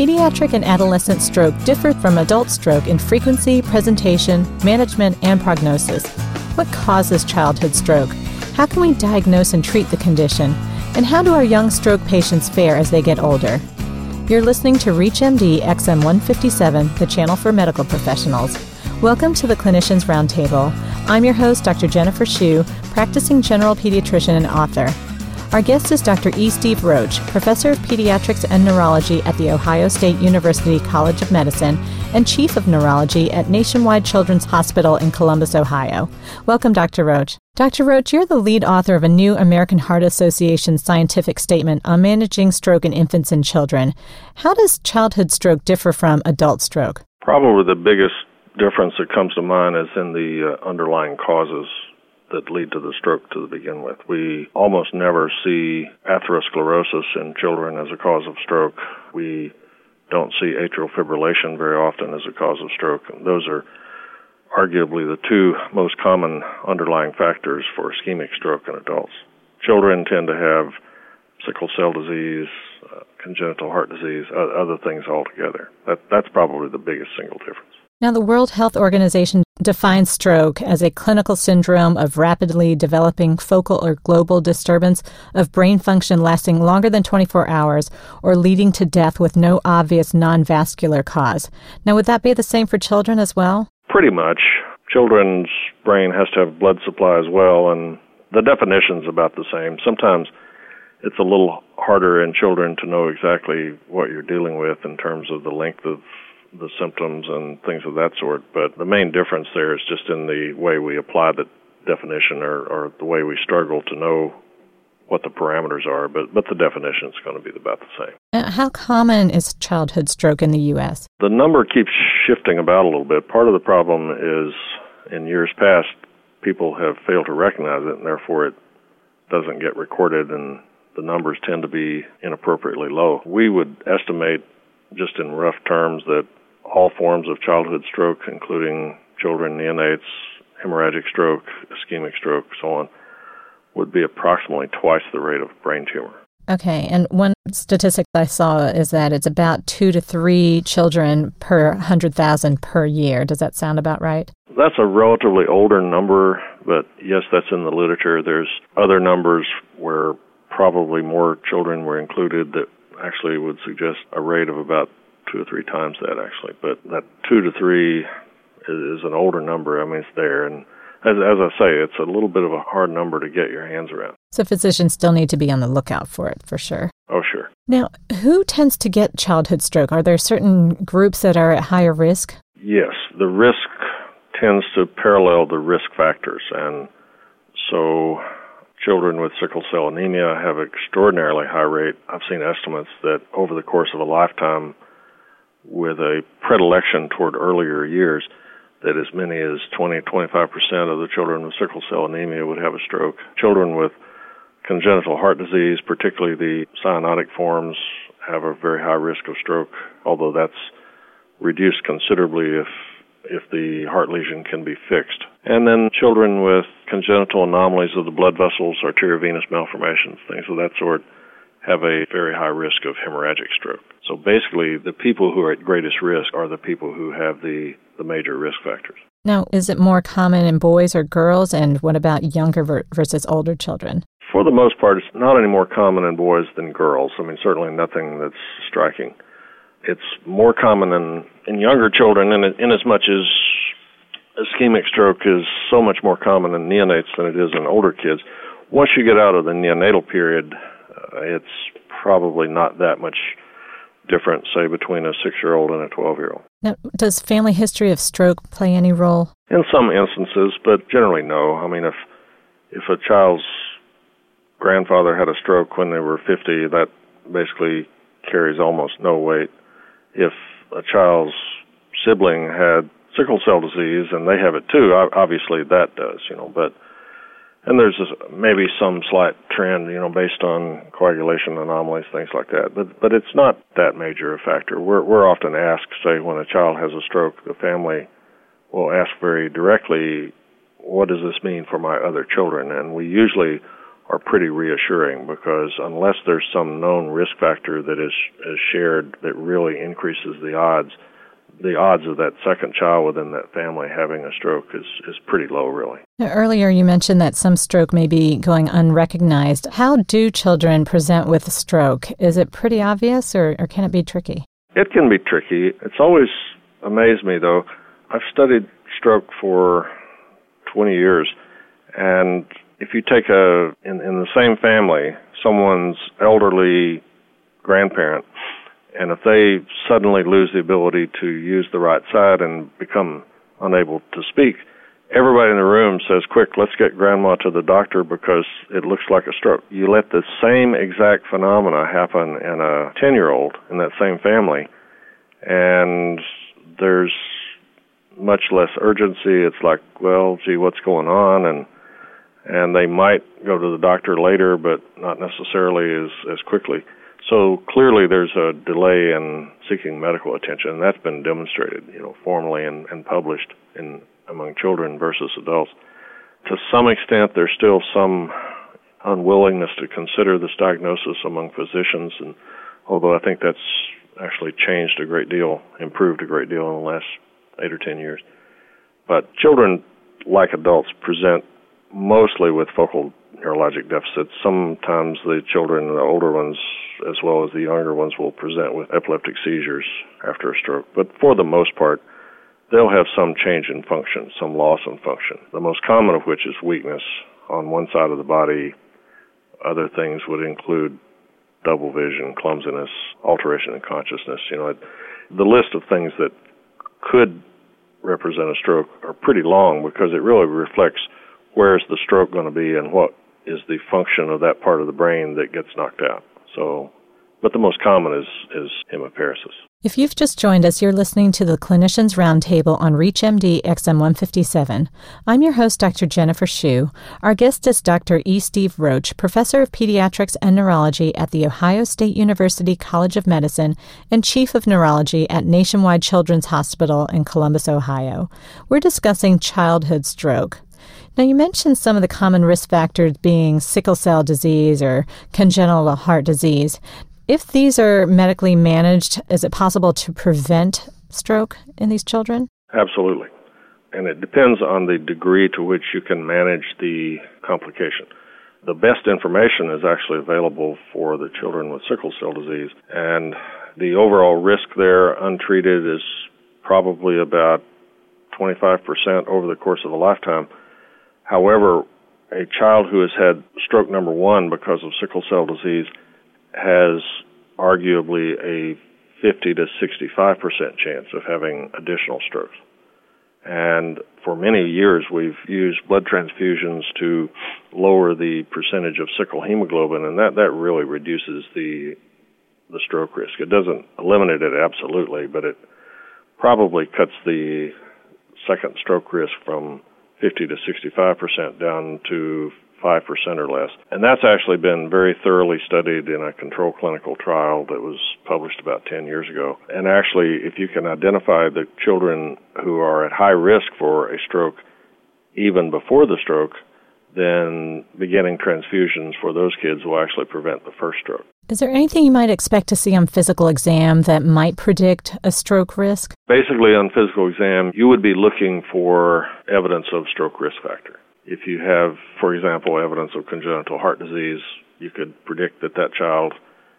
Pediatric and adolescent stroke differ from adult stroke in frequency, presentation, management, and prognosis. What causes childhood stroke? How can we diagnose and treat the condition? And how do our young stroke patients fare as they get older? You're listening to ReachMD XM 157, the channel for medical professionals. Welcome to the Clinicians Roundtable. I'm your host, Dr. Jennifer Shu, practicing general pediatrician and author. Our guest is Dr. E. Steve Roach, professor of pediatrics and neurology at The Ohio State University College of Medicine and chief of neurology at Nationwide Children's Hospital in Columbus, Ohio. Welcome, Dr. Roach. Dr. Roach, you're the lead author of a new American Heart Association scientific statement on managing stroke in infants and children. How does childhood stroke differ from adult stroke? Probably the biggest difference that comes to mind is in the uh, underlying causes that lead to the stroke to begin with. We almost never see atherosclerosis in children as a cause of stroke. We don't see atrial fibrillation very often as a cause of stroke. Those are arguably the two most common underlying factors for ischemic stroke in adults. Children tend to have sickle cell disease, uh, congenital heart disease, uh, other things altogether. That, that's probably the biggest single difference. Now, the World Health Organization defines stroke as a clinical syndrome of rapidly developing focal or global disturbance of brain function lasting longer than 24 hours or leading to death with no obvious non vascular cause. Now, would that be the same for children as well? Pretty much. Children's brain has to have blood supply as well, and the definition's about the same. Sometimes it's a little harder in children to know exactly what you're dealing with in terms of the length of the symptoms and things of that sort. But the main difference there is just in the way we apply the definition or, or the way we struggle to know what the parameters are, but, but the definition is going to be about the same. Uh, how common is childhood stroke in the U.S.? The number keeps shifting about a little bit. Part of the problem is in years past, people have failed to recognize it, and therefore it doesn't get recorded, and the numbers tend to be inappropriately low. We would estimate, just in rough terms, that all forms of childhood stroke, including children, neonates, hemorrhagic stroke, ischemic stroke, so on, would be approximately twice the rate of brain tumor. Okay, and one statistic I saw is that it's about two to three children per 100,000 per year. Does that sound about right? That's a relatively older number, but yes, that's in the literature. There's other numbers where probably more children were included that actually would suggest a rate of about two or three times that actually. But that two to three is an older number. I mean, it's there, and as, as I say, it's a little bit of a hard number to get your hands around. So physicians still need to be on the lookout for it, for sure. Oh, sure. Now, who tends to get childhood stroke? Are there certain groups that are at higher risk? Yes, the risk tends to parallel the risk factors, and so children with sickle cell anemia have extraordinarily high rate. I've seen estimates that over the course of a lifetime, with a predilection toward earlier years, that as many as 20 25% of the children with sickle cell anemia would have a stroke. Children with congenital heart disease, particularly the cyanotic forms, have a very high risk of stroke, although that's reduced considerably if if the heart lesion can be fixed. And then children with congenital anomalies of the blood vessels, arteriovenous malformations, things of that sort, have a very high risk of hemorrhagic stroke. So basically, the people who are at greatest risk are the people who have the, the major risk factors. Now, is it more common in boys or girls? And what about younger versus older children? For the most part, it's not any more common in boys than girls. I mean, certainly nothing that's striking. It's more common in, in younger children, in, in as much as ischemic stroke is so much more common in neonates than it is in older kids. Once you get out of the neonatal period, Uh, it's probably not that much different, say, between a six year old and a 12 year old. Now, does family history of stroke play any role? In some instances, but generally no. I mean, if if a child's grandfather had a stroke when they were 50, that basically carries almost no weight. If a child's sibling had sickle cell disease and they have it too, obviously that does, you know, but and there's maybe some slight trend, you know, based on coagulation anomalies, things like that. But but it's not that major a factor. We're we're often asked, say, when a child has a stroke, the family will ask very directly, "What does this mean for my other children?" And we usually are pretty reassuring because unless there's some known risk factor that is, is shared that really increases the odds, the odds of that second child within that family having a stroke is, is pretty low, really. Earlier, you mentioned that some stroke may be going unrecognized. How do children present with a stroke? Is it pretty obvious or, or can it be tricky? It can be tricky. It's always amazed me, though. I've studied stroke for 20 years, and if you take a in, in the same family someone's elderly grandparent and if they suddenly lose the ability to use the right side and become unable to speak everybody in the room says quick let's get grandma to the doctor because it looks like a stroke. You let the same exact phenomena happen in a 10 year old in that same family and there's much less urgency. It's like well gee what's going on? And and they might go to the doctor later, but not necessarily as as quickly. So clearly, there's a delay in seeking medical attention, and that's been demonstrated, you know, formally and, and published in among children versus adults. To some extent, there's still some unwillingness to consider this diagnosis among physicians, and although I think that's actually changed a great deal, improved a great deal in the last eight or ten years. But children, like adults, present mostly with focal neurologic deficits. Sometimes the children, the older ones, as well as the younger ones, will present with epileptic seizures after a stroke. But for the most part, they'll have some change in function, some loss in function. The most common of which is weakness on one side of the body. Other things would include double vision, clumsiness, alteration in consciousness. You know, the list of things that could represent a stroke are pretty long because it really reflects where is the stroke going to be and what is the function of that part of the brain that gets knocked out. So, but the most common is is hemiparesis. If you've just joined us, you're listening to the Clinicians Roundtable on ReachMD XM157. I'm your host, Dr. Jennifer Shu. Our guest is Dr. E. Steve Roach, professor of pediatrics and neurology at The Ohio State University College of Medicine and chief of neurology at Nationwide Children's Hospital in Columbus, Ohio. We're discussing childhood stroke. Now, you mentioned some of the common risk factors being sickle cell disease or congenital heart disease. If these are medically managed, is it possible to prevent stroke in these children? Absolutely. And it depends on the degree to which you can manage the complication. The best information is actually available for the children with sickle cell disease, and the overall risk there untreated is probably about 25% over the course of a lifetime. However, a child who has had stroke number one because of sickle cell disease has arguably a 50 to 65% chance of having additional strokes. And for many years, we've used blood transfusions to lower the percentage of sickle hemoglobin, and that, that really reduces the the stroke risk. It doesn't eliminate it absolutely, but it probably cuts the second stroke risk from 50 to 65 percent down to 5% or less. And that's actually been very thoroughly studied in a control clinical trial that was published about 10 years ago. And actually, if you can identify the children who are at high risk for a stroke even before the stroke, then beginning transfusions for those kids will actually prevent the first stroke. Is there anything you might expect to see on physical exam that might predict a stroke risk? Basically, on physical exam, you would be looking for evidence of stroke risk factor. If you have, for example, evidence of congenital heart disease, you could predict that that child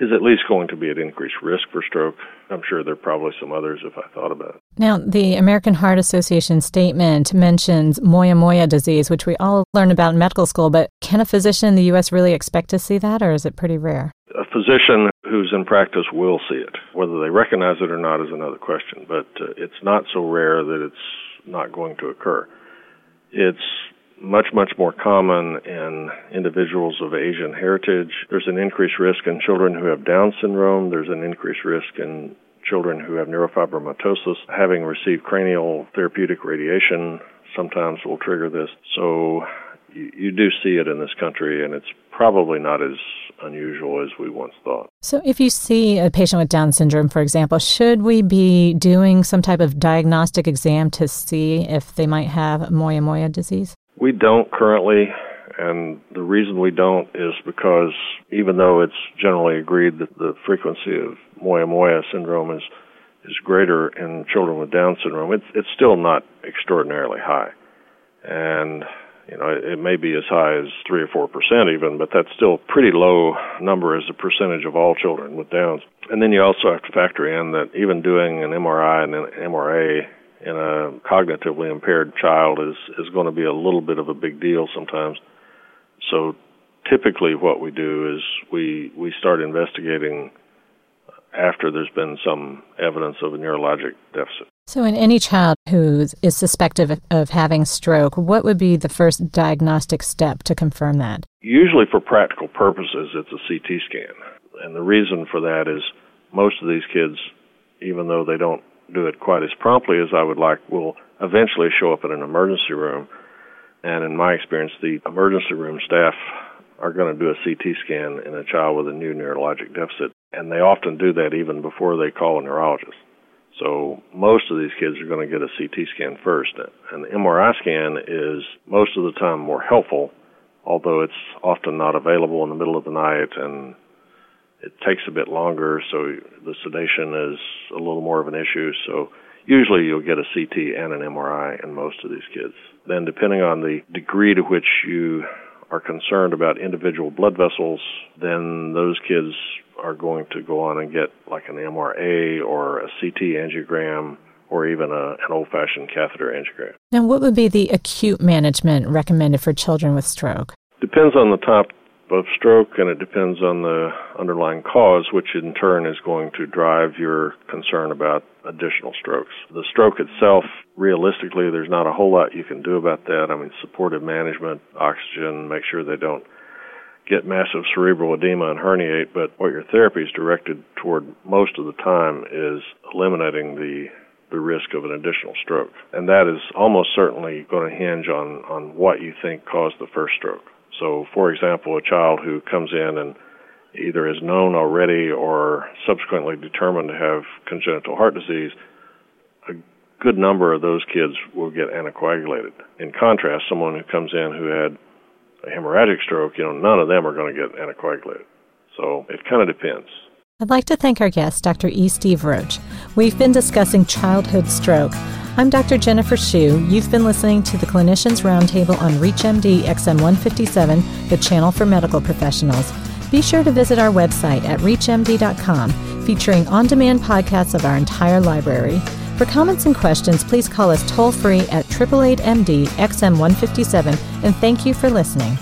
is at least going to be at increased risk for stroke. I'm sure there are probably some others if I thought about it. Now, the American Heart Association statement mentions moya moya disease, which we all learn about in medical school, but can a physician in the U.S. really expect to see that, or is it pretty rare? A physician who's in practice will see it. Whether they recognize it or not is another question, but uh, it's not so rare that it's not going to occur. It's much, much more common in individuals of Asian heritage. There's an increased risk in children who have Down syndrome. There's an increased risk in children who have neurofibromatosis. Having received cranial therapeutic radiation sometimes will trigger this. So you, you do see it in this country, and it's probably not as unusual as we once thought. So, if you see a patient with Down syndrome, for example, should we be doing some type of diagnostic exam to see if they might have moya moya disease? We don't currently, And the reason we don't is because even though it's generally agreed that the frequency of moya moya syndrome is is greater in children with Down syndrome, it's it's still not extraordinarily high. And you know, it, may be as high as three or four percent even, but that's still a pretty low number as a percentage of all children with Downs. And then you also have to factor in that even doing an MRI and an MRA in a cognitively impaired child is is going to be a little bit of a big deal sometimes. So typically what we do is we we start investigating after there's been some evidence of a neurologic deficit. So in any child who is suspected of having stroke, what would be the first diagnostic step to confirm that? Usually for practical purposes it's a CT scan. And the reason for that is most of these kids even though they don't do it quite as promptly as I would like will eventually show up in an emergency room. And in my experience, the emergency room staff are going to do a CT scan in a child with a new neurologic deficit. And they often do that even before they call a neurologist. So most of these kids are going to get a CT scan first. And the MRI scan is most of the time more helpful, although it's often not available in the middle of the night and it takes a bit longer, so the sedation is a little more of an issue. So usually you'll get a CT and an MRI in most of these kids. Then, depending on the degree to which you are concerned about individual blood vessels, then those kids are going to go on and get like an MRA or a CT angiogram or even a, an old fashioned catheter angiogram. Now, what would be the acute management recommended for children with stroke? Depends on the type of stroke, and it depends on the underlying cause, which in turn is going to drive your concern about additional strokes. The stroke itself, realistically, there's not a whole lot you can do about that. I mean, supportive management, oxygen, make sure they don't get massive cerebral edema and herniate, but what your therapy is directed toward most of the time is eliminating the the risk of an additional stroke. And that is almost certainly going to hinge on, on what you think caused the first stroke. So, for example, a child who comes in and either is known already or subsequently determined to have congenital heart disease, a good number of those kids will get anticoagulated. In contrast, someone who comes in who had a hemorrhagic stroke, you know, none of them are going to get anticoagulated. So it kind of depends. I'd like to thank our guest, Dr. E. Steve Roach. We've been discussing childhood stroke. I'm Dr. Jennifer Shu. You've been listening to the Clinicians Roundtable on ReachMD XM 157, the channel for medical professionals. Be sure to visit our website at reachmd.com, featuring on demand podcasts of our entire library. For comments and questions, please call us toll free at 888 MD XM 157, and thank you for listening.